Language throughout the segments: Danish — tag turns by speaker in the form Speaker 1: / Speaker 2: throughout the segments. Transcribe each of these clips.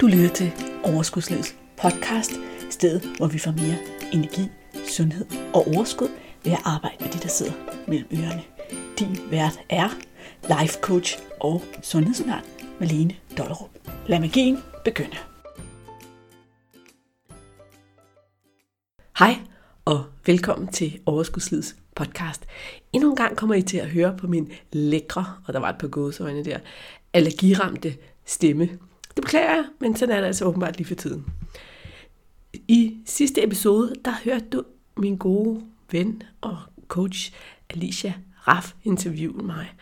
Speaker 1: Du lytter til Overskudslivets podcast, stedet hvor vi får mere energi, sundhed og overskud ved at arbejde med de, der sidder mellem ørerne. Din vært er life coach og sundhedsundern Malene Dollerup. Lad magien begynde. Hej og velkommen til Overskudslivets podcast. Endnu en gang kommer I til at høre på min lækre, og der var et par gåseøjne der, allergiramte stemme. Det beklager jeg, men sådan er det altså åbenbart lige for tiden. I sidste episode, der hørte du min gode ven og coach Alicia Raff interviewe mig.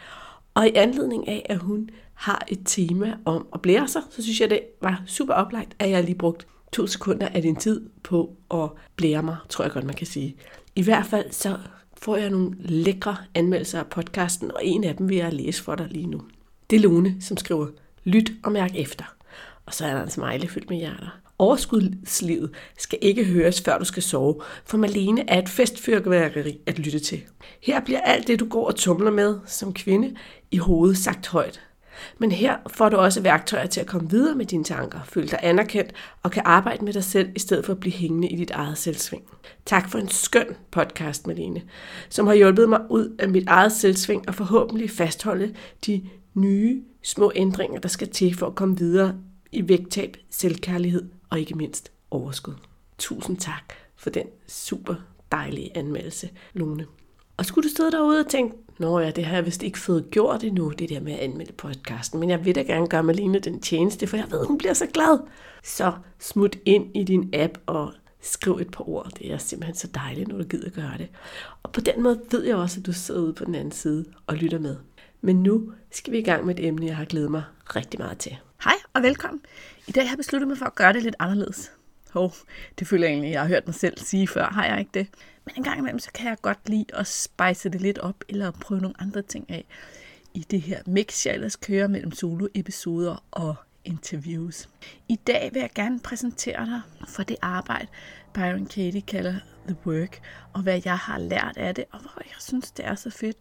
Speaker 1: Og i anledning af, at hun har et tema om at blære sig, så synes jeg, det var super oplagt, at jeg lige brugt to sekunder af din tid på at blære mig, tror jeg godt, man kan sige. I hvert fald så får jeg nogle lækre anmeldelser af podcasten, og en af dem vil jeg læse for dig lige nu. Det er Lone, som skriver, lyt og mærk efter. Og så er der en smiley fyldt med hjerter. Overskudslivet skal ikke høres, før du skal sove, for Malene er et festfyrkværkeri at lytte til. Her bliver alt det, du går og tumler med som kvinde, i hovedet sagt højt. Men her får du også værktøjer til at komme videre med dine tanker, føle dig anerkendt og kan arbejde med dig selv, i stedet for at blive hængende i dit eget selvsving. Tak for en skøn podcast, Malene, som har hjulpet mig ud af mit eget selvsving og forhåbentlig fastholde de nye små ændringer, der skal til for at komme videre i vægttab, selvkærlighed og ikke mindst overskud. Tusind tak for den super dejlige anmeldelse, Lone. Og skulle du stå derude og tænke, Nå ja, det har jeg vist ikke fået gjort endnu, det der med at anmelde podcasten, men jeg vil da gerne gøre Malene den tjeneste, for jeg ved, hun bliver så glad. Så smut ind i din app og skriv et par ord. Det er simpelthen så dejligt, når du gider gøre det. Og på den måde ved jeg også, at du sidder ude på den anden side og lytter med. Men nu skal vi i gang med et emne, jeg har glædet mig rigtig meget til. Hej og velkommen. I dag har jeg besluttet mig for at gøre det lidt anderledes. Hov, det føler jeg egentlig, jeg har hørt mig selv sige før, har jeg ikke det? Men en gang imellem, så kan jeg godt lide at spice det lidt op, eller prøve nogle andre ting af i det her mix, jeg ellers kører mellem solo-episoder og interviews. I dag vil jeg gerne præsentere dig for det arbejde, Byron Katie kalder The Work, og hvad jeg har lært af det, og hvor jeg synes, det er så fedt,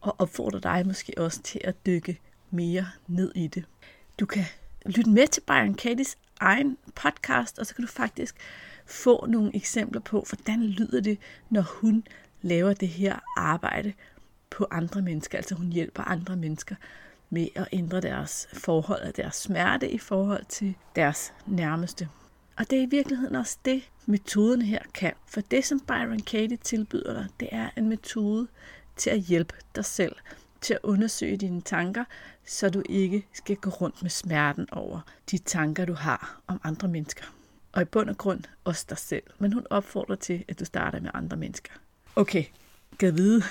Speaker 1: og opfordrer dig måske også til at dykke mere ned i det. Du kan lytte med til Byron Katies egen podcast, og så kan du faktisk få nogle eksempler på, hvordan lyder det, når hun laver det her arbejde på andre mennesker. Altså hun hjælper andre mennesker med at ændre deres forhold og deres smerte i forhold til deres nærmeste. Og det er i virkeligheden også det, metoden her kan. For det, som Byron Katie tilbyder dig, det er en metode til at hjælpe dig selv, til at undersøge dine tanker, så du ikke skal gå rundt med smerten over de tanker, du har om andre mennesker. Og i bund og grund også dig selv. Men hun opfordrer til, at du starter med andre mennesker. Okay, kan vide,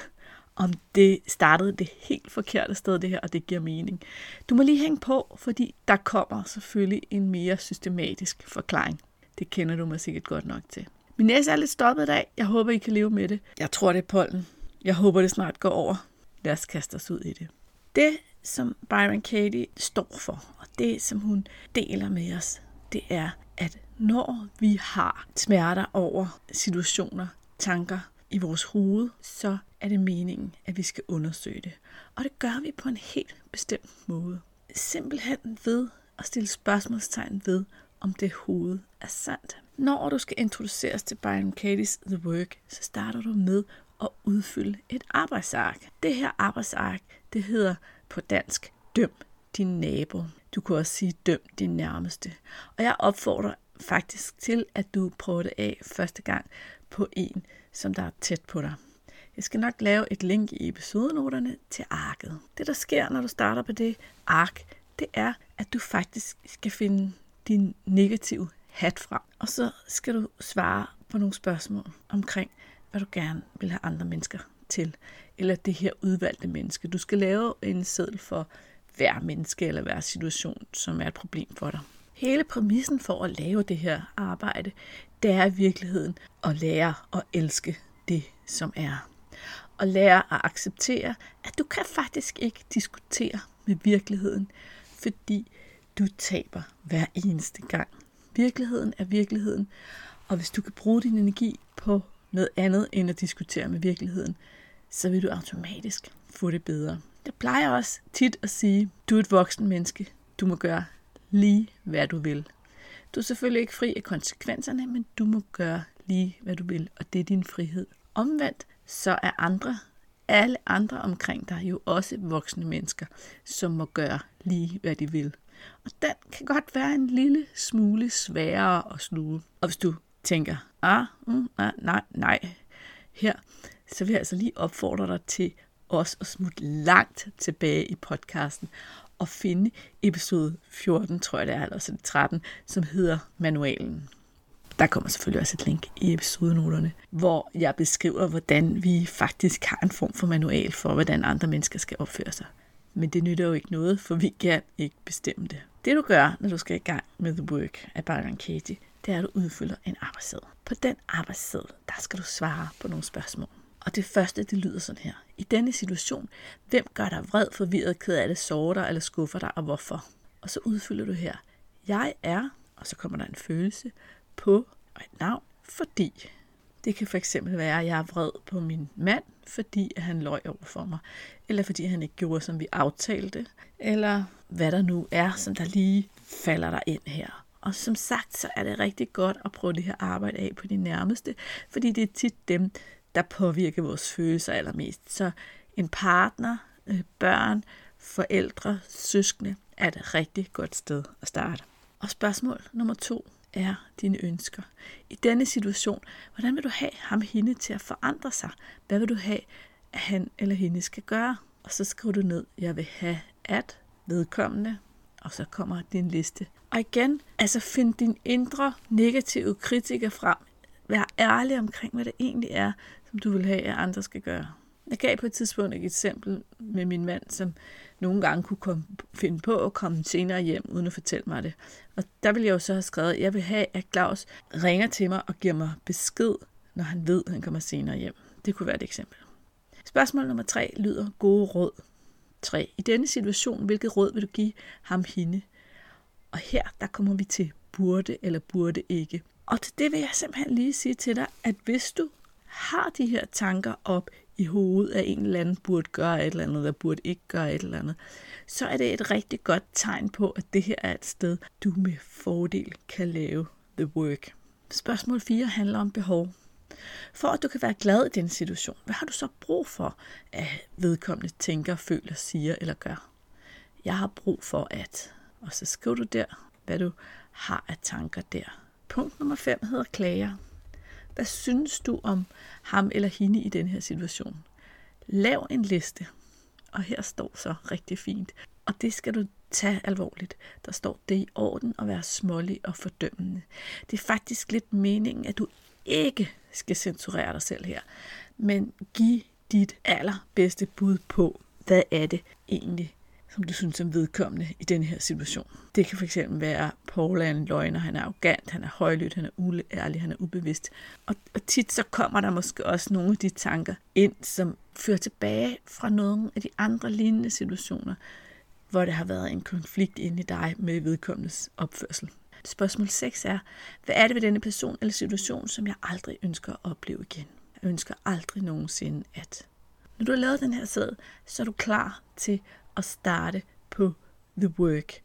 Speaker 1: om det startede det helt forkerte sted, det her, og det giver mening. Du må lige hænge på, fordi der kommer selvfølgelig en mere systematisk forklaring. Det kender du mig sikkert godt nok til. Min næse er lidt stoppet i dag. Jeg håber, I kan leve med det. Jeg tror, det er pollen. Jeg håber, det snart går over. Lad os kaste os ud i det. Det, som Byron Katie står for, og det, som hun deler med os, det er, at når vi har smerter over situationer, tanker i vores hoved, så er det meningen, at vi skal undersøge det. Og det gør vi på en helt bestemt måde. Simpelthen ved at stille spørgsmålstegn ved, om det hoved er sandt. Når du skal introduceres til Byron Katie's The Work, så starter du med at udfylde et arbejdsark. Det her arbejdsark, det hedder på dansk, døm din nabo. Du kan også sige, døm din nærmeste. Og jeg opfordrer faktisk til, at du prøver det af første gang på en, som der er tæt på dig. Jeg skal nok lave et link i episodenoterne til arket. Det, der sker, når du starter på det ark, det er, at du faktisk skal finde din negative hat frem. Og så skal du svare på nogle spørgsmål omkring, hvad du gerne vil have andre mennesker til. Eller det her udvalgte menneske. Du skal lave en seddel for hver menneske eller hver situation, som er et problem for dig. Hele præmissen for at lave det her arbejde, det er i virkeligheden at lære at elske det, som er. Og lære at acceptere, at du kan faktisk ikke diskutere med virkeligheden, fordi du taber hver eneste gang. Virkeligheden er virkeligheden, og hvis du kan bruge din energi på noget andet end at diskutere med virkeligheden, så vil du automatisk få det bedre. Jeg plejer også tit at sige, du er et voksen menneske. Du må gøre lige, hvad du vil.
Speaker 2: Du er selvfølgelig ikke fri af konsekvenserne, men du må gøre lige, hvad du vil, og det er din frihed. Omvendt, så er andre, alle andre omkring dig jo også voksne mennesker, som må gøre lige, hvad de vil. Og den kan godt være en lille smule sværere at sluge. Og hvis du tænker, ah, mm, ah nej, nej, her, så vil jeg altså lige opfordre dig til også at smutte langt tilbage i podcasten og finde episode 14, tror jeg det er, eller så 13, som hedder Manualen. Der kommer selvfølgelig også et link i episodenoterne, hvor jeg beskriver, hvordan vi faktisk har en form for manual for, hvordan andre mennesker skal opføre sig. Men det nytter jo ikke noget, for vi kan ikke bestemme det. Det du gør, når du skal i gang med The Work af Byron Katie, det er, at du udfylder en arbejdsseddel. På den arbejdsseddel, der skal du svare på nogle spørgsmål. Og det første, det lyder sådan her. I denne situation, hvem gør dig vred, forvirret, ked af det, sårer dig eller skuffer dig, og hvorfor? Og så udfylder du her. Jeg er, og så kommer der en følelse, på og et navn, fordi. Det kan fx være, at jeg er vred på min mand, fordi han løj over for mig, eller fordi han ikke gjorde, som vi aftalte, eller hvad der nu er, som der lige falder der ind her. Og som sagt, så er det rigtig godt at prøve det her arbejde af på de nærmeste, fordi det er tit dem, der påvirker vores følelser allermest. Så en partner, øh, børn, forældre, søskende er et rigtig godt sted at starte. Og spørgsmål nummer to er dine ønsker. I denne situation, hvordan vil du have ham hende til at forandre sig? Hvad vil du have, at han eller hende skal gøre? Og så skriver du ned, jeg vil have at vedkommende, og så kommer din liste. Og igen, altså find din indre negative kritiker frem. Vær ærlig omkring, hvad det egentlig er, som du vil have, at andre skal gøre. Jeg gav på et tidspunkt et eksempel med min mand, som nogle gange kunne komme, finde på at komme senere hjem, uden at fortælle mig det. Og der ville jeg jo så have skrevet, at jeg vil have, at Claus ringer til mig og giver mig besked, når han ved, at han kommer senere hjem. Det kunne være et eksempel. Spørgsmål nummer tre lyder gode råd. 3. I denne situation, hvilket råd vil du give ham hende? Og her, der kommer vi til burde eller burde ikke. Og til det vil jeg simpelthen lige sige til dig, at hvis du har de her tanker op i hovedet, at en eller anden burde gøre et eller andet, der burde ikke gøre et eller andet, så er det et rigtig godt tegn på, at det her er et sted, du med fordel kan lave the work. Spørgsmål 4 handler om behov. For at du kan være glad i den situation, hvad har du så brug for, at vedkommende tænker, føler, siger eller gør? Jeg har brug for at, og så skriver du der, hvad du har af tanker der. Punkt nummer 5 hedder klager. Hvad synes du om ham eller hende i den her situation? Lav en liste. Og her står så rigtig fint. Og det skal du tage alvorligt. Der står, det i orden at være smålig og fordømmende. Det er faktisk lidt meningen, at du ikke skal censurere dig selv her, men giv dit allerbedste bud på, hvad er det egentlig, som du synes er vedkommende i den her situation. Det kan fx være, at Paul er en løgner, han er arrogant, han er højlydt, han er uærlig, han er ubevidst. Og, og tit så kommer der måske også nogle af de tanker ind, som fører tilbage fra nogle af de andre lignende situationer, hvor der har været en konflikt inde i dig med vedkommendes opførsel. Spørgsmål 6 er, hvad er det ved denne person eller situation, som jeg aldrig ønsker at opleve igen? Jeg ønsker aldrig nogensinde at. Når du har lavet den her sæd, så er du klar til at starte på the work.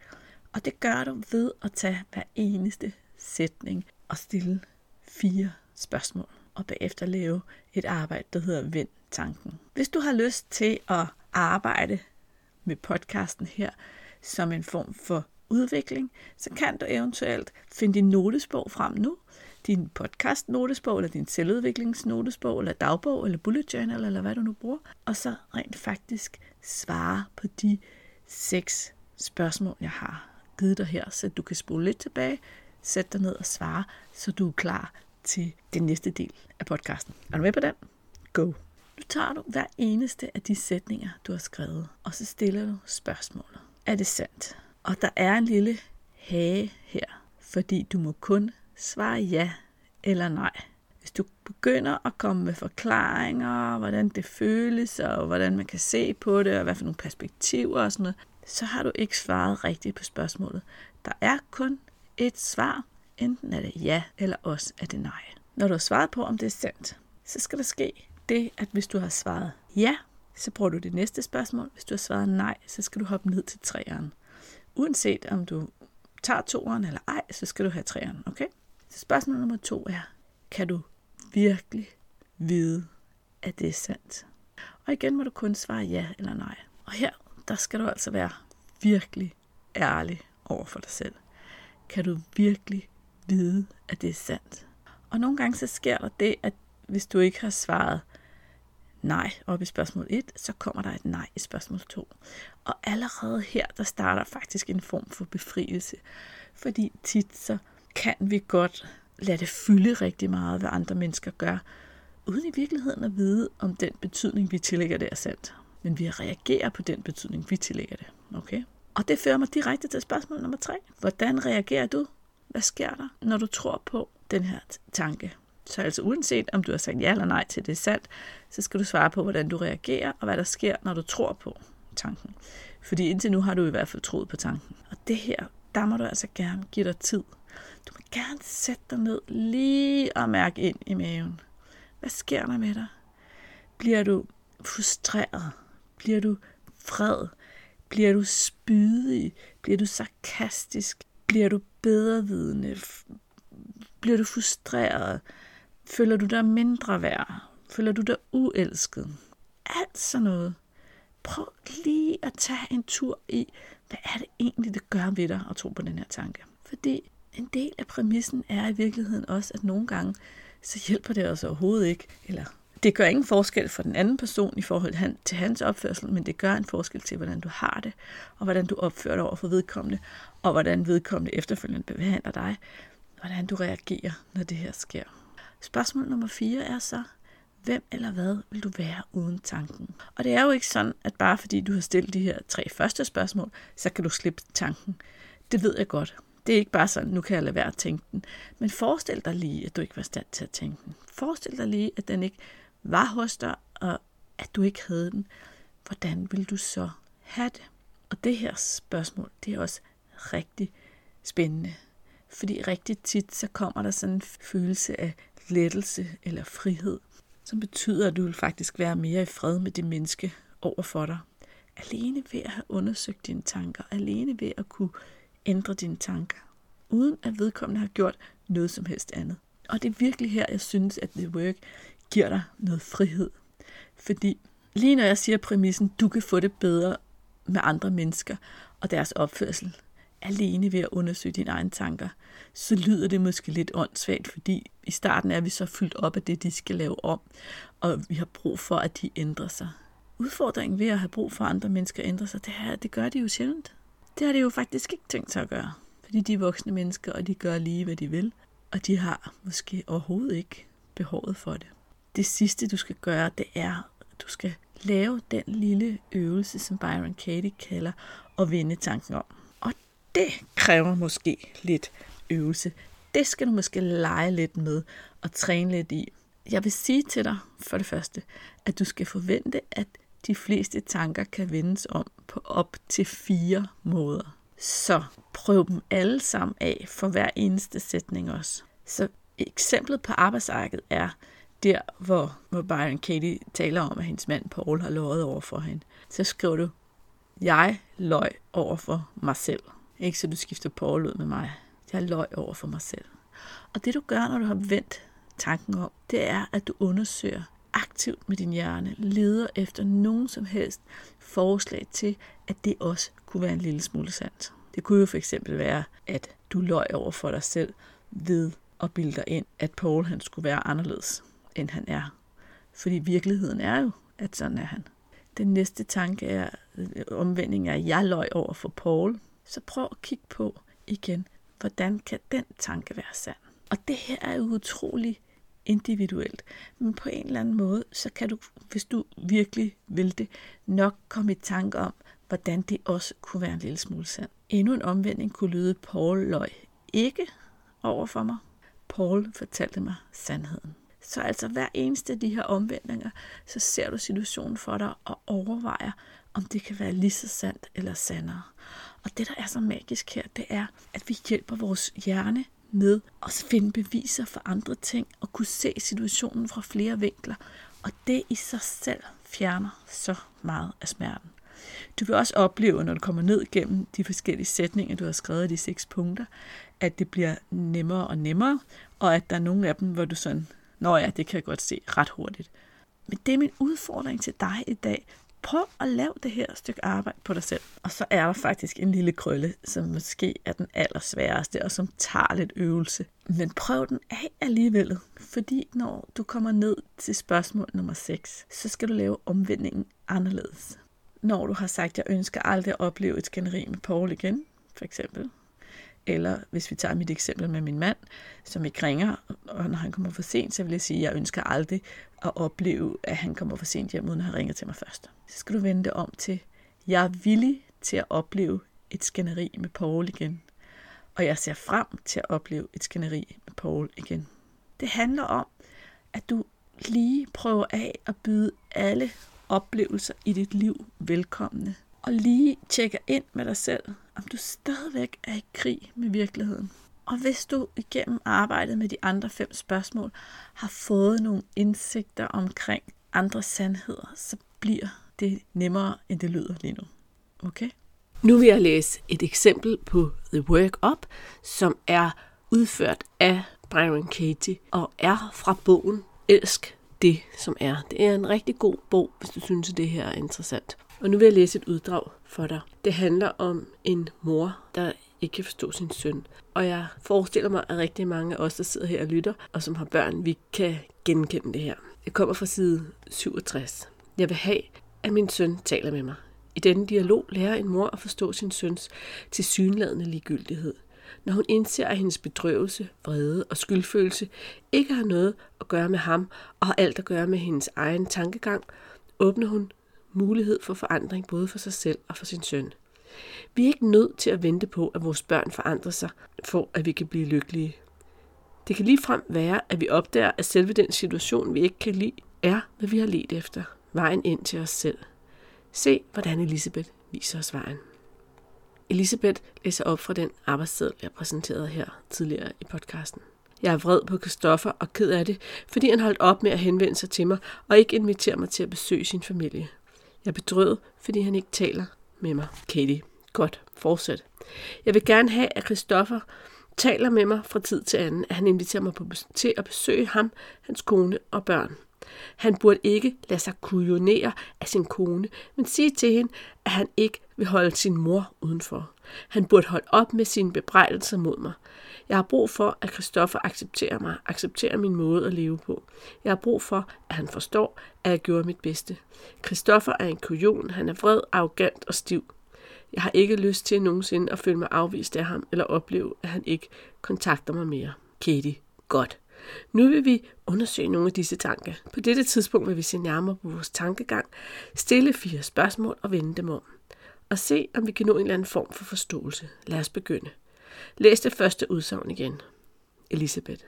Speaker 2: Og det gør du ved at tage hver eneste sætning og stille fire spørgsmål. Og bagefter lave et arbejde, der hedder Vend tanken. Hvis du har lyst til at arbejde med podcasten her som en form for udvikling, så kan du eventuelt finde din notesbog frem nu, din podcast-notesbog, eller din selvudviklingsnotesbog, eller dagbog, eller bullet journal, eller hvad du nu bruger, og så rent faktisk svare på de seks spørgsmål, jeg har givet dig her, så du kan spole lidt tilbage, sætte dig ned og svare, så du er klar til den næste del af podcasten. Er du med på den? Go! Nu tager du hver eneste af de sætninger, du har skrevet, og så stiller du spørgsmålet. Er det sandt? Og der er en lille hage her, fordi du må kun Svar ja eller nej. Hvis du begynder at komme med forklaringer, hvordan det føles, og hvordan man kan se på det, og hvad for nogle perspektiver og sådan noget, så har du ikke svaret rigtigt på spørgsmålet. Der er kun et svar. Enten er det ja, eller også er det nej. Når du har svaret på, om det er sandt, så skal der ske det, at hvis du har svaret ja, så bruger du det næste spørgsmål. Hvis du har svaret nej, så skal du hoppe ned til træeren. Uanset om du tager toeren eller ej, så skal du have træeren, okay? Så spørgsmål nummer to er, kan du virkelig vide, at det er sandt? Og igen må du kun svare ja eller nej. Og her, der skal du altså være virkelig ærlig over for dig selv. Kan du virkelig vide, at det er sandt? Og nogle gange så sker der det, at hvis du ikke har svaret nej op i spørgsmål 1, så kommer der et nej i spørgsmål 2. Og allerede her, der starter faktisk en form for befrielse. Fordi tit så kan vi godt lade det fylde rigtig meget, hvad andre mennesker gør, uden i virkeligheden at vide, om den betydning, vi tillægger det, er sandt. Men vi reagerer på den betydning, vi tillægger det. Okay? Og det fører mig direkte til spørgsmål nummer 3. Hvordan reagerer du? Hvad sker der, når du tror på den her tanke? Så altså uanset om du har sagt ja eller nej til det er sandt, så skal du svare på, hvordan du reagerer, og hvad der sker, når du tror på tanken. Fordi indtil nu har du i hvert fald troet på tanken. Og det her, der må du altså gerne give dig tid. Du må gerne sætte dig ned lige og mærke ind i maven. Hvad sker der med dig? Bliver du frustreret? Bliver du vred? Bliver du spydig? Bliver du sarkastisk? Bliver du bedrevidende? Bliver du frustreret? Føler du dig mindre værd? Føler du dig uelsket? Alt sådan noget. Prøv lige at tage en tur i, hvad er det egentlig, det gør ved dig at tro på den her tanke. Fordi en del af præmissen er i virkeligheden også, at nogle gange, så hjælper det os overhovedet ikke. Eller det gør ingen forskel for den anden person i forhold til hans opførsel, men det gør en forskel til, hvordan du har det, og hvordan du opfører dig over for vedkommende, og hvordan vedkommende efterfølgende behandler dig, hvordan du reagerer, når det her sker. Spørgsmål nummer 4 er så, hvem eller hvad vil du være uden tanken? Og det er jo ikke sådan, at bare fordi du har stillet de her tre første spørgsmål, så kan du slippe tanken. Det ved jeg godt. Det er ikke bare sådan, nu kan jeg lade være at tænke den. Men forestil dig lige, at du ikke var stand til at tænke den. Forestil dig lige, at den ikke var hos dig, og at du ikke havde den. Hvordan vil du så have det? Og det her spørgsmål, det er også rigtig spændende. Fordi rigtig tit, så kommer der sådan en følelse af lettelse eller frihed, som betyder, at du vil faktisk være mere i fred med det menneske over for dig. Alene ved at have undersøgt dine tanker, alene ved at kunne ændre dine tanker, uden at vedkommende har gjort noget som helst andet. Og det er virkelig her, jeg synes, at The Work giver dig noget frihed. Fordi lige når jeg siger præmissen, du kan få det bedre med andre mennesker og deres opførsel, alene ved at undersøge dine egne tanker, så lyder det måske lidt åndssvagt, fordi i starten er vi så fyldt op af det, de skal lave om, og vi har brug for, at de ændrer sig. Udfordringen ved at have brug for andre mennesker at ændre sig, det, her, det gør de jo sjældent. Det har de jo faktisk ikke tænkt sig at gøre, fordi de er voksne mennesker, og de gør lige, hvad de vil, og de har måske overhovedet ikke behovet for det. Det sidste, du skal gøre, det er, at du skal lave den lille øvelse, som Byron Katie kalder at vende tanken om Og det kræver måske lidt øvelse. Det skal du måske lege lidt med og træne lidt i. Jeg vil sige til dig for det første, at du skal forvente, at de fleste tanker kan vendes om på op til fire måder. Så prøv dem alle sammen af for hver eneste sætning også. Så eksemplet på arbejdsarket er der, hvor, hvor Byron Katie taler om, at hendes mand Paul har lovet over for hende. Så skriver du, jeg løj over for mig selv. Ikke så du skifter Paul ud med mig. Jeg løj over for mig selv. Og det du gør, når du har vendt tanken om, det er, at du undersøger aktivt med din hjerne, leder efter nogen som helst forslag til, at det også kunne være en lille smule sandt. Det kunne jo for eksempel være, at du løj over for dig selv ved at bilde dig ind, at Paul han skulle være anderledes, end han er. Fordi virkeligheden er jo, at sådan er han. Den næste tanke er, øh, omvending er, at jeg løj over for Paul, så prøv at kigge på igen, hvordan kan den tanke være sand? Og det her er jo utrolig individuelt. Men på en eller anden måde, så kan du, hvis du virkelig vil det, nok komme i tanke om, hvordan det også kunne være en lille smule sand. Endnu en omvending kunne lyde, Paul løg ikke over for mig. Paul fortalte mig sandheden. Så altså hver eneste af de her omvendinger, så ser du situationen for dig og overvejer, om det kan være lige så sandt eller sandere. Og det, der er så magisk her, det er, at vi hjælper vores hjerne med at finde beviser for andre ting og kunne se situationen fra flere vinkler. Og det i sig selv fjerner så meget af smerten. Du vil også opleve, når du kommer ned gennem de forskellige sætninger, du har skrevet i de seks punkter, at det bliver nemmere og nemmere, og at der er nogle af dem, hvor du sådan, nå ja, det kan jeg godt se ret hurtigt. Men det er min udfordring til dig i dag. Prøv at lave det her stykke arbejde på dig selv. Og så er der faktisk en lille krølle, som måske er den allersværeste, og som tager lidt øvelse. Men prøv den af alligevel, fordi når du kommer ned til spørgsmål nummer 6, så skal du lave omvendingen anderledes. Når du har sagt, at jeg ønsker aldrig at opleve et skænderi med Paul igen, for eksempel, eller hvis vi tager mit eksempel med min mand, som ikke ringer, og når han kommer for sent, så vil jeg sige, at jeg ønsker aldrig at opleve, at han kommer for sent hjem, uden at have ringet til mig først. Så skal du vende det om til, jeg er villig til at opleve et skænderi med Paul igen. Og jeg ser frem til at opleve et skænderi med Paul igen. Det handler om, at du lige prøver af at byde alle oplevelser i dit liv velkomne. Og lige tjekker ind med dig selv, om du stadigvæk er i krig med virkeligheden. Og hvis du igennem arbejdet med de andre fem spørgsmål har fået nogle indsigter omkring andre sandheder, så bliver det nemmere, end det lyder lige nu. Okay?
Speaker 1: Nu vil jeg læse et eksempel på The Work Up, som er udført af Byron Katie og er fra bogen Elsk det, som er. Det er en rigtig god bog, hvis du synes, at det her er interessant. Og nu vil jeg læse et uddrag for dig. Det handler om en mor, der ikke kan forstå sin søn. Og jeg forestiller mig, at rigtig mange af os, der sidder her og lytter, og som har børn, vi kan genkende det her. Det kommer fra side 67. Jeg vil have, at min søn taler med mig. I denne dialog lærer en mor at forstå sin søns tilsyneladende ligegyldighed. Når hun indser, at hendes bedrøvelse, vrede og skyldfølelse ikke har noget at gøre med ham og har alt at gøre med hendes egen tankegang, åbner hun mulighed for forandring både for sig selv og for sin søn. Vi er ikke nødt til at vente på, at vores børn forandrer sig, for at vi kan blive lykkelige. Det kan ligefrem være, at vi opdager, at selve den situation, vi ikke kan lide, er, hvad vi har let efter. Vejen ind til os selv. Se, hvordan Elisabeth viser os vejen. Elisabeth læser op fra den arbejdsseddel, jeg præsenterede her tidligere i podcasten. Jeg er vred på Kristoffer og ked af det, fordi han holdt op med at henvende sig til mig og ikke inviterer mig til at besøge sin familie. Jeg er bedrøvet, fordi han ikke taler med mig. Katie, godt, fortsæt. Jeg vil gerne have, at Christoffer taler med mig fra tid til anden, at han inviterer mig på, til at besøge ham, hans kone og børn. Han burde ikke lade sig kujonere af sin kone, men sige til hende, at han ikke vil holde sin mor udenfor. Han burde holde op med sine bebrejdelser mod mig. Jeg har brug for, at Christoffer accepterer mig, accepterer min måde at leve på. Jeg har brug for, at han forstår, at jeg gjorde mit bedste. Christoffer er en kujon, han er vred, arrogant og stiv. Jeg har ikke lyst til nogensinde at føle mig afvist af ham, eller opleve, at han ikke kontakter mig mere. Katie, godt. Nu vil vi undersøge nogle af disse tanker. På dette tidspunkt vil vi se nærmere på vores tankegang, stille fire spørgsmål og vende dem om. Og se, om vi kan nå en eller anden form for forståelse. Lad os begynde. Læs det første udsagn igen. Elisabeth.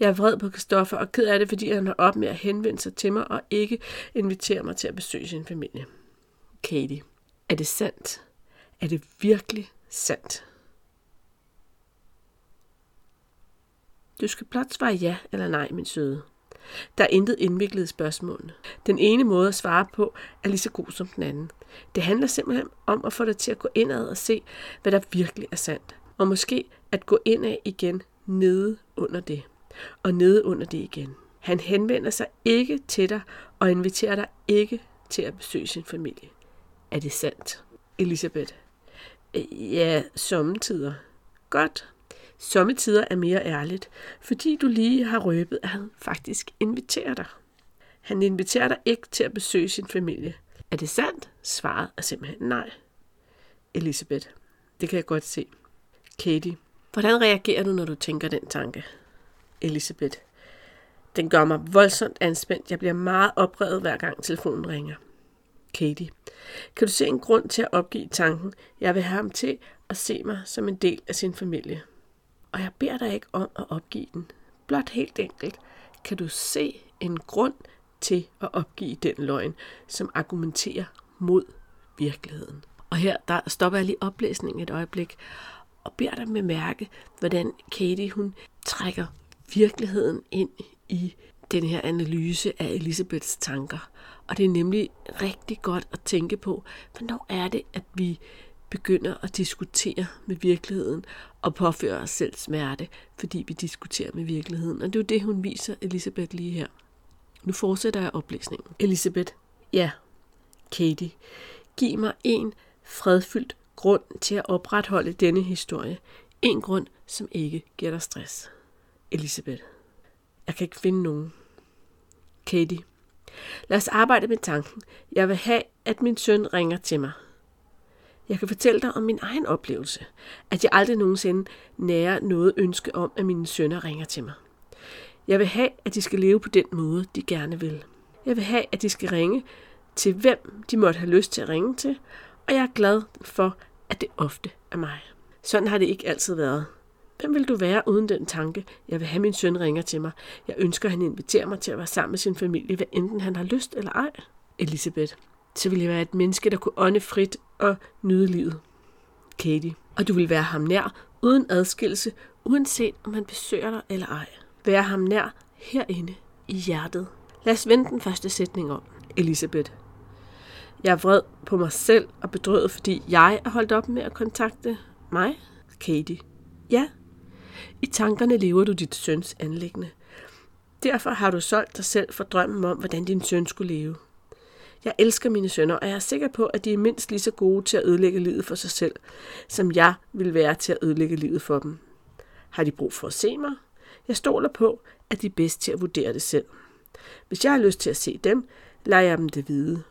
Speaker 1: Jeg er vred på Kristoffer og ked af det, fordi han har op med at henvende sig til mig og ikke invitere mig til at besøge sin familie. Katie. Er det sandt? Er det virkelig sandt? Du skal blot svare ja eller nej, min søde. Der er intet indviklet spørgsmål. Den ene måde at svare på er lige så god som den anden. Det handler simpelthen om at få dig til at gå indad og se, hvad der virkelig er sandt. Og måske at gå ind af igen nede under det. Og nede under det igen. Han henvender sig ikke til dig og inviterer dig ikke til at besøge sin familie. Er det sandt, Elisabeth? Ja, sommetider. Godt. Sommetider er mere ærligt, fordi du lige har røbet, at han faktisk inviterer dig. Han inviterer dig ikke til at besøge sin familie. Er det sandt? Svaret er simpelthen nej. Elisabeth, det kan jeg godt se. Katie, hvordan reagerer du, når du tænker den tanke? Elisabeth, den gør mig voldsomt anspændt. Jeg bliver meget oprevet, hver gang telefonen ringer. Katie, kan du se en grund til at opgive tanken? Jeg vil have ham til at se mig som en del af sin familie. Og jeg beder dig ikke om at opgive den. Blot helt enkelt kan du se en grund til at opgive den løgn, som argumenterer mod virkeligheden. Og her der stopper jeg lige oplæsningen et øjeblik og beder dig med mærke, hvordan Katie hun trækker virkeligheden ind i den her analyse af Elisabeths tanker. Og det er nemlig rigtig godt at tænke på, hvornår er det, at vi begynder at diskutere med virkeligheden og påføre os selv smerte, fordi vi diskuterer med virkeligheden. Og det er jo det, hun viser Elisabeth lige her. Nu fortsætter jeg oplæsningen. Elisabeth. Ja, Katie. Giv mig en fredfyldt grund til at opretholde denne historie. En grund, som ikke giver dig stress. Elisabeth. Jeg kan ikke finde nogen. Katie. Lad os arbejde med tanken. Jeg vil have, at min søn ringer til mig. Jeg kan fortælle dig om min egen oplevelse, at jeg aldrig nogensinde nærer noget ønske om, at mine sønner ringer til mig. Jeg vil have, at de skal leve på den måde, de gerne vil. Jeg vil have, at de skal ringe til hvem de måtte have lyst til at ringe til, og jeg er glad for, at det ofte er mig. Sådan har det ikke altid været. Hvem vil du være uden den tanke? Jeg vil have min søn ringer til mig. Jeg ønsker, at han inviterer mig til at være sammen med sin familie, hvad enten han har lyst eller ej. Elisabeth. Så vil jeg være et menneske, der kunne ånde frit og nyde livet. Katie. Og du vil være ham nær, uden adskillelse, uanset om han besøger dig eller ej. Være ham nær herinde i hjertet. Lad os vende den første sætning om. Elisabeth. Jeg er vred på mig selv og bedrøvet, fordi jeg er holdt op med at kontakte mig, Katie. Ja, i tankerne lever du dit søns anlæggende. Derfor har du solgt dig selv for drømmen om, hvordan din søn skulle leve. Jeg elsker mine sønner, og jeg er sikker på, at de er mindst lige så gode til at ødelægge livet for sig selv, som jeg vil være til at ødelægge livet for dem. Har de brug for at se mig? Jeg stoler på, at de er bedst til at vurdere det selv. Hvis jeg har lyst til at se dem, lader jeg dem det vide.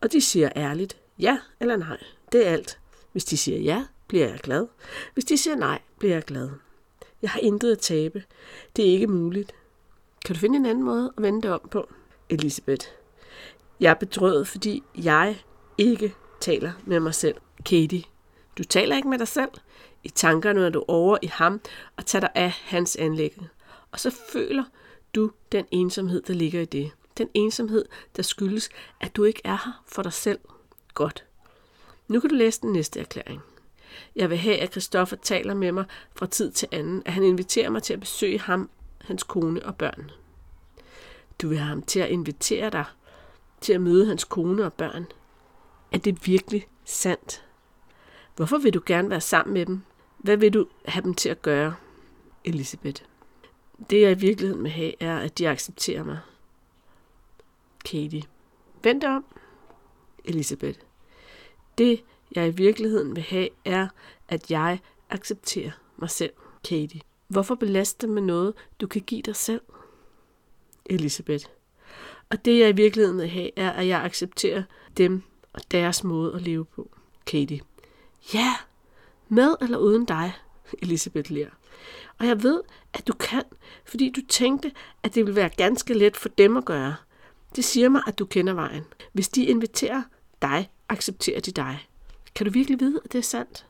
Speaker 1: Og de siger ærligt ja eller nej. Det er alt. Hvis de siger ja, bliver jeg glad. Hvis de siger nej, bliver jeg glad. Jeg har intet at tabe. Det er ikke muligt. Kan du finde en anden måde at vende det om på? Elisabeth. Jeg er bedrøvet, fordi jeg ikke taler med mig selv. Katie. Du taler ikke med dig selv. I tankerne er du over i ham og tager dig af hans anlæggende. Og så føler du den ensomhed, der ligger i det. Den ensomhed, der skyldes, at du ikke er her for dig selv. Godt. Nu kan du læse den næste erklæring. Jeg vil have, at Christoffer taler med mig fra tid til anden, at han inviterer mig til at besøge ham, hans kone og børn. Du vil have ham til at invitere dig til at møde hans kone og børn. Er det virkelig sandt? Hvorfor vil du gerne være sammen med dem? Hvad vil du have dem til at gøre? Elisabeth. Det jeg i virkeligheden vil have, er, at de accepterer mig. Katie. Vent om. Elisabeth. Det jeg i virkeligheden vil have, er, at jeg accepterer mig selv. Katie. Hvorfor belaste med noget, du kan give dig selv? Elisabeth. Og det jeg i virkeligheden vil have, er, at jeg accepterer dem og deres måde at leve på. Katie. Ja, med eller uden dig, Elisabeth Lær. Og jeg ved, at du kan, fordi du tænkte, at det vil være ganske let for dem at gøre. Det siger mig, at du kender vejen. Hvis de inviterer dig, accepterer de dig. Kan du virkelig vide, at det er sandt?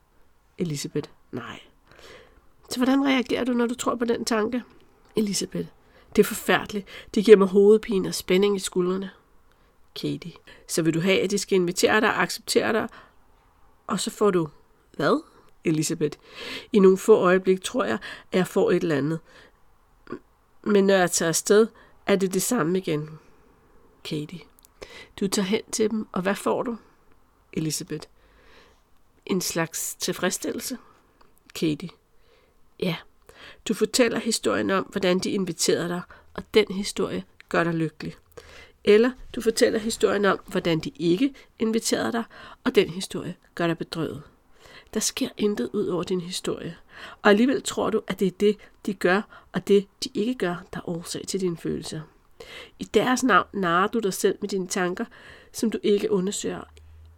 Speaker 1: Elisabeth. Nej. Så hvordan reagerer du, når du tror på den tanke? Elisabeth. Det er forfærdeligt. Det giver mig hovedpine og spænding i skuldrene. Katie. Så vil du have, at de skal invitere dig og acceptere dig, og så får du hvad? Elisabeth. I nogle få øjeblik tror jeg, at jeg får et eller andet. Men når jeg tager afsted, er det det samme igen. Katie. Du tager hen til dem, og hvad får du? Elisabeth. En slags tilfredsstillelse. Katie. Ja. Du fortæller historien om, hvordan de inviterede dig, og den historie gør dig lykkelig. Eller du fortæller historien om, hvordan de ikke inviterede dig, og den historie gør dig bedrøvet. Der sker intet ud over din historie. Og alligevel tror du, at det er det, de gør, og det, de ikke gør, der er årsag til dine følelser. I deres navn narer du dig selv med dine tanker, som du ikke undersøger,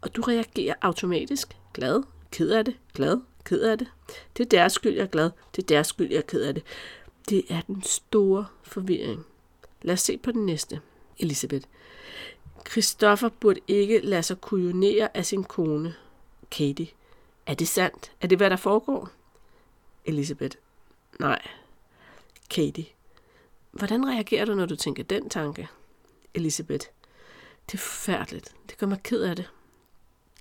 Speaker 1: og du reagerer automatisk, glad, ked af det, glad, ked af det. Det er deres skyld, jeg er glad, det er deres skyld, jeg er ked af det. Det er den store forvirring. Lad os se på den næste. Elisabeth. Christoffer burde ikke lade sig kujonere af sin kone, Katie. Er det sandt? Er det, hvad der foregår? Elisabeth. Nej. Katie. Hvordan reagerer du, når du tænker den tanke? Elisabeth. Det er forfærdeligt. Det gør mig ked af det.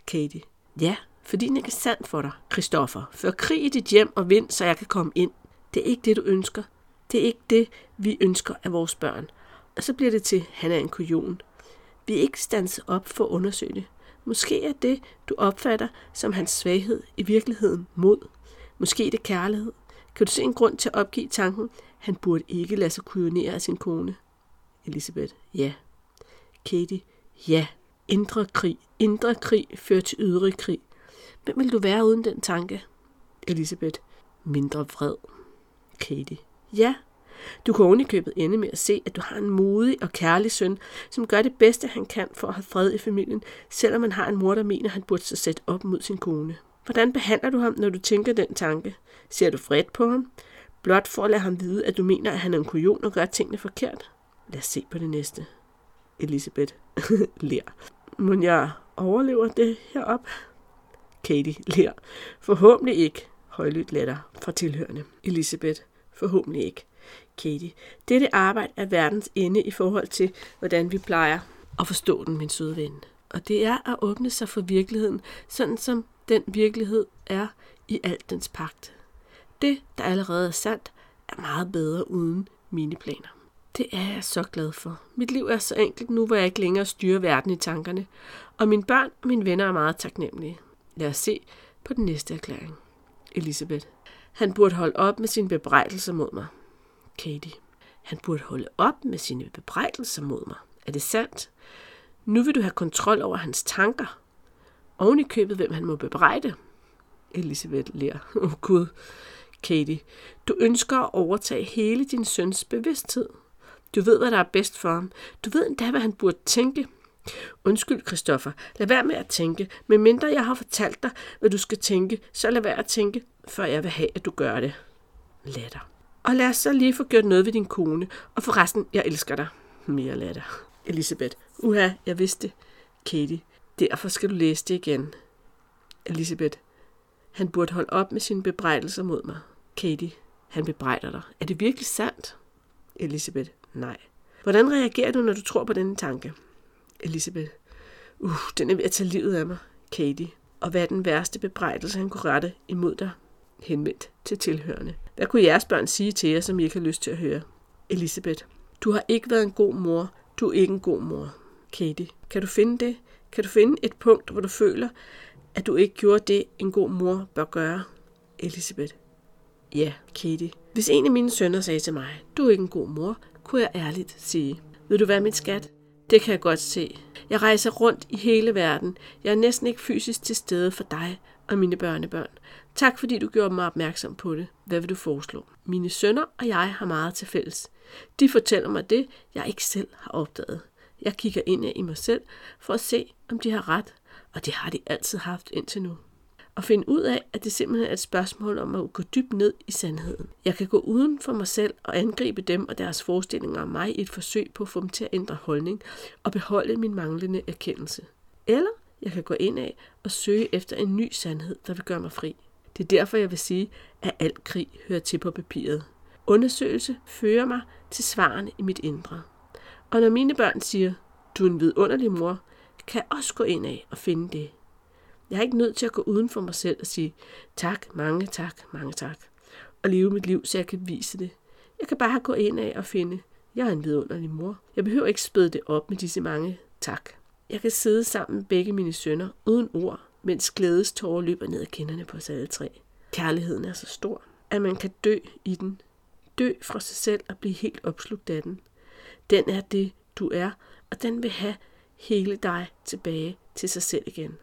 Speaker 1: Katie. Ja, fordi den ikke er sand for dig, Christoffer. Før krig i dit hjem og vind, så jeg kan komme ind. Det er ikke det, du ønsker. Det er ikke det, vi ønsker af vores børn. Og så bliver det til, han er en kujon. Vi er ikke stanset op for at undersøge det. Måske er det, du opfatter som hans svaghed, i virkeligheden mod. Måske er det kærlighed. Kan du se en grund til at opgive tanken, han burde ikke lade sig kujonere af sin kone? Elisabeth, ja. Katie, ja. Indre krig. Indre krig fører til ydre krig. Hvem vil du være uden den tanke? Elisabeth, mindre vred. Katie, ja. Du kan oven i købet ende med at se, at du har en modig og kærlig søn, som gør det bedste, han kan for at have fred i familien, selvom man har en mor, der mener, han burde sig sætte op mod sin kone. Hvordan behandler du ham, når du tænker den tanke? Ser du fred på ham? Blot for at lade ham vide, at du mener, at han er en kujon og gør tingene forkert? Lad os se på det næste. Elisabeth ler. Må jeg overlever det herop? Katie ler. Forhåbentlig ikke. Højlydt latter fra tilhørende. Elisabeth. Forhåbentlig ikke. Katie. Dette arbejde er verdens ende i forhold til, hvordan vi plejer at forstå den, min søde ven. Og det er at åbne sig for virkeligheden, sådan som den virkelighed er i alt dens pagt. Det, der allerede er sandt, er meget bedre uden mine planer. Det er jeg så glad for. Mit liv er så enkelt nu, hvor jeg ikke længere styrer verden i tankerne. Og mine børn og mine venner er meget taknemmelige. Lad os se på den næste erklæring. Elisabeth. Han burde holde op med sine bebrejdelser mod mig. Katie. Han burde holde op med sine bebrejdelser mod mig. Er det sandt? Nu vil du have kontrol over hans tanker. Oven i købet, hvem han må bebrejde. Elisabeth ler. Åh oh, Gud. Katie, du ønsker at overtage hele din søns bevidsthed. Du ved, hvad der er bedst for ham. Du ved endda, hvad han burde tænke. Undskyld, Christoffer. Lad være med at tænke. Men mindre jeg har fortalt dig, hvad du skal tænke, så lad være at tænke, før jeg vil have, at du gør det. Latter. Og lad os så lige få gjort noget ved din kone. Og forresten, jeg elsker dig. Mere latter. Elisabeth. Uha, jeg vidste det. Katie. Derfor skal du læse det igen. Elisabeth. Han burde holde op med sine bebrejdelser mod mig. Katie. Han bebrejder dig. Er det virkelig sandt? Elisabeth. Nej. Hvordan reagerer du, når du tror på denne tanke? Elisabeth. Uh, den er ved at tage livet af mig. Katie. Og hvad er den værste bebrejdelse, han kunne rette imod dig? Henvendt til tilhørende. Hvad kunne jeres børn sige til jer, som I ikke har lyst til at høre? Elisabeth. Du har ikke været en god mor. Du er ikke en god mor. Katie. Kan du finde det? Kan du finde et punkt, hvor du føler, at du ikke gjorde det, en god mor bør gøre? Elisabeth. Ja, Katie. Hvis en af mine sønner sagde til mig, du er ikke en god mor, kunne jeg ærligt sige, vil du være mit skat? Det kan jeg godt se. Jeg rejser rundt i hele verden. Jeg er næsten ikke fysisk til stede for dig og mine børnebørn. Tak fordi du gjorde mig opmærksom på det. Hvad vil du foreslå? Mine sønner og jeg har meget til fælles. De fortæller mig det, jeg ikke selv har opdaget. Jeg kigger ind i mig selv for at se, om de har ret, og det har de altid haft indtil nu og finde ud af, at det simpelthen er et spørgsmål om at gå dybt ned i sandheden. Jeg kan gå uden for mig selv og angribe dem og deres forestillinger om mig i et forsøg på at få dem til at ændre holdning og beholde min manglende erkendelse. Eller jeg kan gå ind af og søge efter en ny sandhed, der vil gøre mig fri. Det er derfor, jeg vil sige, at al krig hører til på papiret. Undersøgelse fører mig til svarene i mit indre. Og når mine børn siger, du er en vidunderlig mor, kan jeg også gå ind af og finde det, jeg er ikke nødt til at gå uden for mig selv og sige tak, mange tak, mange tak. Og leve mit liv, så jeg kan vise det. Jeg kan bare gå ind af og finde, jeg er en vidunderlig mor. Jeg behøver ikke spæde det op med disse mange tak. Jeg kan sidde sammen med begge mine sønner uden ord, mens glædestårer løber ned ad kinderne på os alle tre. Kærligheden er så stor, at man kan dø i den. Dø fra sig selv og blive helt opslugt af den. Den er det, du er, og den vil have hele dig tilbage til sig selv igen.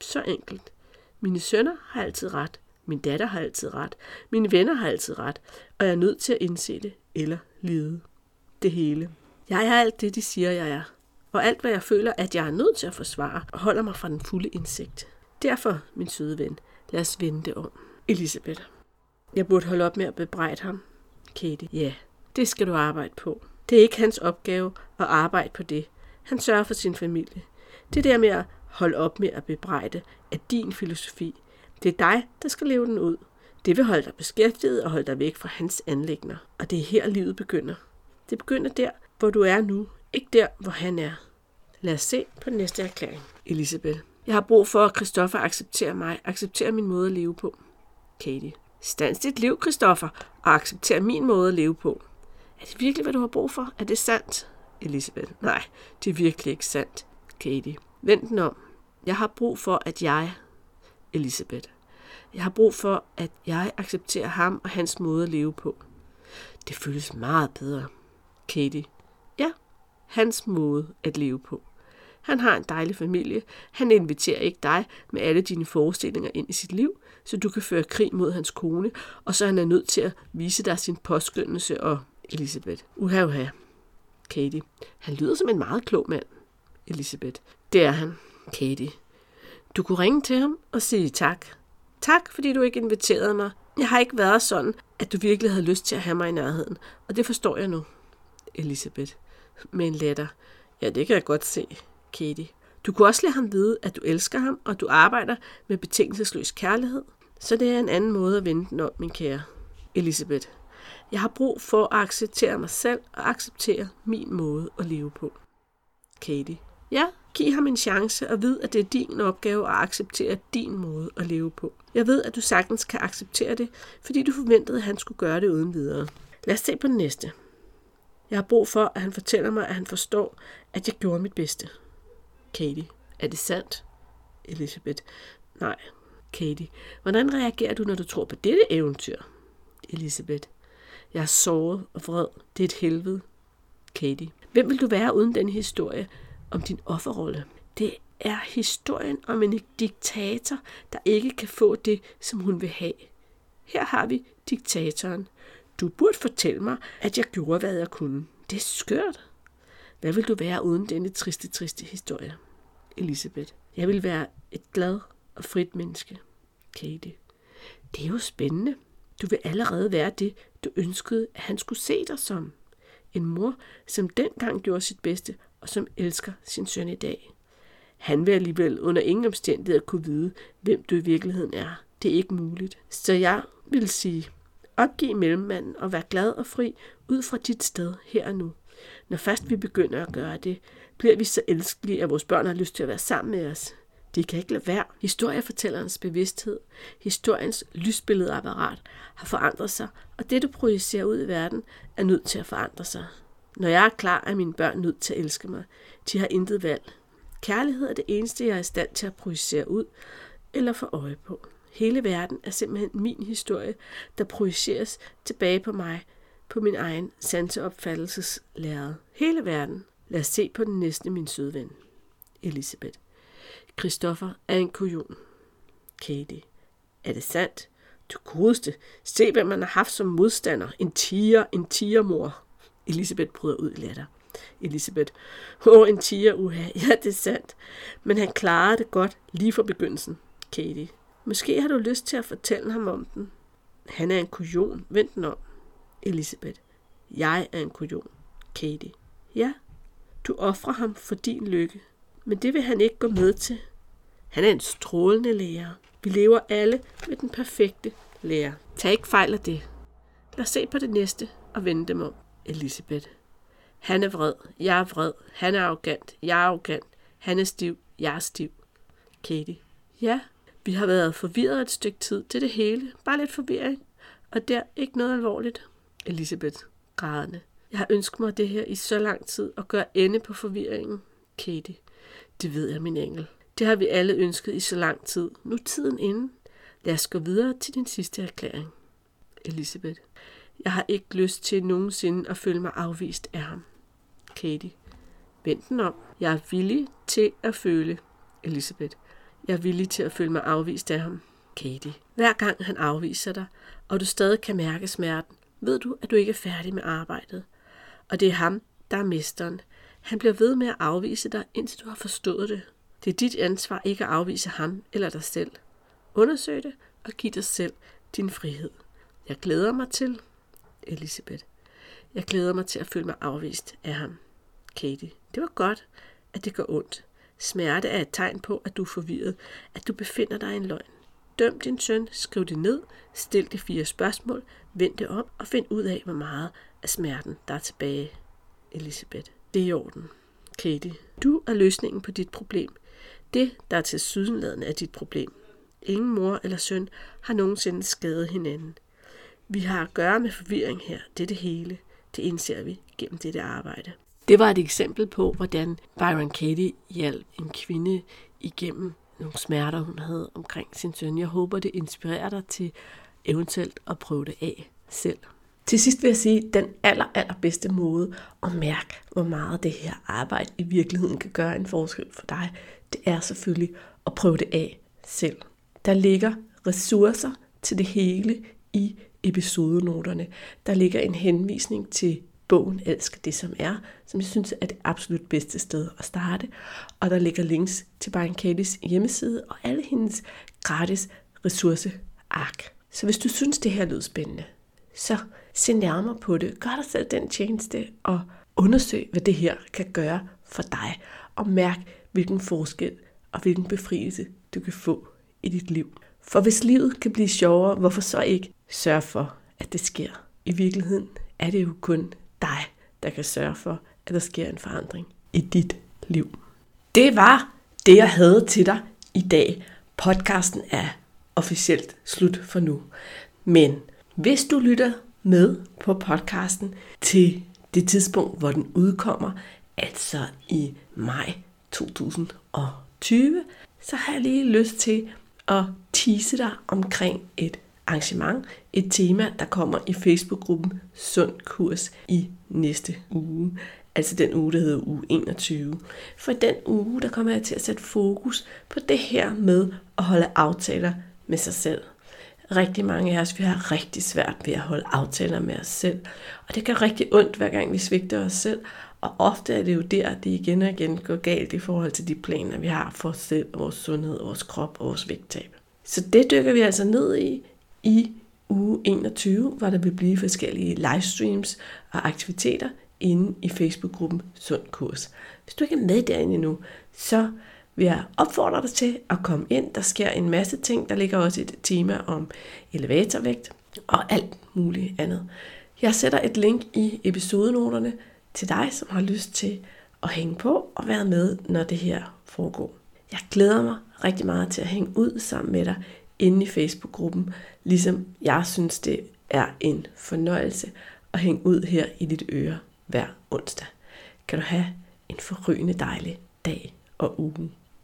Speaker 1: Så enkelt. Mine sønner har altid ret. Min datter har altid ret. Mine venner har altid ret. Og jeg er nødt til at indse det eller lide. Det hele. Jeg er alt det, de siger, jeg er. Og alt, hvad jeg føler, at jeg er nødt til at forsvare, og holder mig fra den fulde indsigt. Derfor, min søde ven, lad os vende det om. Elisabeth. Jeg burde holde op med at bebrejde ham. Katie. Ja, det skal du arbejde på. Det er ikke hans opgave at arbejde på det. Han sørger for sin familie. Det der med at holde op med at bebrejde er din filosofi. Det er dig, der skal leve den ud. Det vil holde dig beskæftiget og holde dig væk fra hans anlægner. Og det er her, livet begynder. Det begynder der, hvor du er nu, ikke der, hvor han er. Lad os se på den næste erklæring. Elisabeth. Jeg har brug for, at Christoffer accepterer mig, accepterer min måde at leve på. Katie. Stans dit liv, Christoffer, og accepter min måde at leve på. Er det virkelig, hvad du har brug for? Er det sandt? Elisabeth. Nej, det er virkelig ikke sandt. Katie. Vent den om. Jeg har brug for, at jeg, Elisabeth, jeg har brug for, at jeg accepterer ham og hans måde at leve på. Det føles meget bedre. Katie. Ja, hans måde at leve på. Han har en dejlig familie. Han inviterer ikke dig med alle dine forestillinger ind i sit liv, så du kan føre krig mod hans kone, og så han er nødt til at vise dig sin påskyndelse og Elisabeth. Uha, uha. Katie. Han lyder som en meget klog mand. Elisabeth. Det er han. Katie. Du kunne ringe til ham og sige tak. Tak, fordi du ikke inviterede mig. Jeg har ikke været sådan, at du virkelig havde lyst til at have mig i nærheden, og det forstår jeg nu. Elisabeth. Med en letter. Ja, det kan jeg godt se. Katie. Du kunne også lade ham vide, at du elsker ham, og du arbejder med betingelsesløs kærlighed. Så det er en anden måde at vende den om, min kære. Elisabeth. Jeg har brug for at acceptere mig selv og acceptere min måde at leve på. Katie. Ja, giv ham en chance og vid, at det er din opgave at acceptere din måde at leve på. Jeg ved, at du sagtens kan acceptere det, fordi du forventede, at han skulle gøre det uden videre. Lad os se på den næste. Jeg har brug for, at han fortæller mig, at han forstår, at jeg gjorde mit bedste. Katie. Er det sandt? Elisabeth. Nej. Katie. Hvordan reagerer du, når du tror på dette eventyr? Elisabeth. Jeg er såret og vred. Det er et helvede. Katie. Hvem vil du være uden den historie om din offerrolle? Det er historien om en diktator, der ikke kan få det, som hun vil have. Her har vi diktatoren. Du burde fortælle mig, at jeg gjorde, hvad jeg kunne. Det er skørt. Hvad vil du være uden denne triste, triste historie? Elisabeth. Jeg vil være et glad og frit menneske. Katie. Det er jo spændende. Du vil allerede være det, du ønskede, at han skulle se dig som. En mor, som dengang gjorde sit bedste, og som elsker sin søn i dag. Han vil alligevel under ingen omstændigheder kunne vide, hvem du i virkeligheden er. Det er ikke muligt. Så jeg vil sige, opgiv mellemmanden og vær glad og fri ud fra dit sted her og nu. Når først vi begynder at gøre det, bliver vi så elskelige, at vores børn har lyst til at være sammen med os. De kan ikke lade være. Historiefortællerens bevidsthed, historiens lysbilledeapparat har forandret sig, og det, du projicerer ud i verden, er nødt til at forandre sig. Når jeg er klar, er mine børn nødt til at elske mig. De har intet valg. Kærlighed er det eneste, jeg er i stand til at projicere ud eller få øje på. Hele verden er simpelthen min historie, der projiceres tilbage på mig, på min egen sanseopfattelseslære. Hele verden. Lad os se på den næste, min søde ven. Elisabeth. Christoffer er en kujon. Katie. Er det sandt? Du godeste. Se, hvem man har haft som modstander. En tiger, en tigermor. Elisabeth bryder ud i latter. Elisabeth. Åh, oh, en tiger, uha. Ja, det er sandt. Men han klarede det godt lige fra begyndelsen. Katie. Måske har du lyst til at fortælle ham om den. Han er en kujon. Vent den om. Elisabeth. Jeg er en kujon. Katie. Ja, du offrer ham for din lykke. Men det vil han ikke gå med til. Han er en strålende lærer. Vi lever alle med den perfekte lærer. Tag ikke fejl af det. Lad os se på det næste og vende dem om. Elisabeth. Han er vred. Jeg er vred. Han er arrogant. Jeg er arrogant. Han er stiv. Jeg er stiv. Katie. Ja, vi har været forvirret et stykke tid. Det det hele. Bare lidt forvirring. Og der ikke noget alvorligt. Elisabeth. Grædende. Jeg har ønsket mig det her i så lang tid og gør ende på forvirringen. Katie. Det ved jeg, min engel. Det har vi alle ønsket i så lang tid. Nu er tiden inde. Lad os gå videre til din sidste erklæring. Elisabeth. Jeg har ikke lyst til nogensinde at føle mig afvist af ham. Katie. Vent den om. Jeg er villig til at føle. Elisabeth. Jeg er villig til at føle mig afvist af ham. Katie. Hver gang han afviser dig, og du stadig kan mærke smerten, ved du, at du ikke er færdig med arbejdet. Og det er ham, der er mesteren. Han bliver ved med at afvise dig, indtil du har forstået det. Det er dit ansvar ikke at afvise ham eller dig selv. Undersøg det og giv dig selv din frihed. Jeg glæder mig til, Elisabeth. Jeg glæder mig til at føle mig afvist af ham. Katie. Det var godt, at det gør ondt. Smerte er et tegn på, at du er forvirret, at du befinder dig i en løgn. Døm din søn, skriv det ned, stil de fire spørgsmål, vend det om og find ud af, hvor meget af smerten, der er tilbage. Elisabeth. Det er i orden. Katie. Du er løsningen på dit problem. Det, der er til sydenladende er dit problem. Ingen mor eller søn har nogensinde skadet hinanden. Vi har at gøre med forvirring her. Det er det hele. Det indser vi gennem dette arbejde. Det var et eksempel på, hvordan Byron Katie hjalp en kvinde igennem nogle smerter, hun havde omkring sin søn. Jeg håber, det inspirerer dig til eventuelt at prøve det af selv. Til sidst vil jeg sige, at den aller, allerbedste måde at mærke, hvor meget det her arbejde i virkeligheden kan gøre en forskel for dig, det er selvfølgelig at prøve det af selv. Der ligger ressourcer til det hele i episodenoterne. Der ligger en henvisning til bogen Elsk det som er, som jeg synes er det absolut bedste sted at starte. Og der ligger links til Brian Katie's hjemmeside og alle hendes gratis ressourceark. Så hvis du synes, det her lyder spændende, så se nærmere på det. Gør dig selv den tjeneste og undersøg, hvad det her kan gøre for dig. Og mærk, hvilken forskel og hvilken befrielse du kan få i dit liv. For hvis livet kan blive sjovere, hvorfor så ikke sørge for, at det sker? I virkeligheden er det jo kun dig, der kan sørge for, at der sker en forandring i dit liv. Det var det, jeg havde til dig i dag. Podcasten er officielt slut for nu. Men hvis du lytter med på podcasten til det tidspunkt, hvor den udkommer, altså i maj 2020, så har jeg lige lyst til at tease dig omkring et arrangement, et tema, der kommer i Facebook-gruppen Sund Kurs i næste uge. Altså den uge, der hedder uge 21. For den uge, der kommer jeg til at sætte fokus på det her med at holde aftaler med sig selv. Rigtig mange af os, vi har rigtig svært ved at holde aftaler med os selv. Og det gør rigtig ondt, hver gang vi svigter os selv. Og ofte er det jo der, det igen og igen går galt i forhold til de planer, vi har for os selv, vores sundhed, vores krop og vores vægttab. Så det dykker vi altså ned i i uge 21, hvor der vil blive forskellige livestreams og aktiviteter inde i Facebook-gruppen Sund Kurs. Hvis du ikke er med derinde endnu, så vil jeg opfordre dig til at komme ind. Der sker en masse ting. Der ligger også et tema om elevatorvægt og alt muligt andet. Jeg sætter et link i episodenoterne til dig, som har lyst til at hænge på og være med, når det her foregår. Jeg glæder mig rigtig meget til at hænge ud sammen med dig inde i Facebook-gruppen, ligesom jeg synes, det er en fornøjelse at hænge ud her i dit øre hver onsdag. Kan du have en forrygende dejlig dag og uge.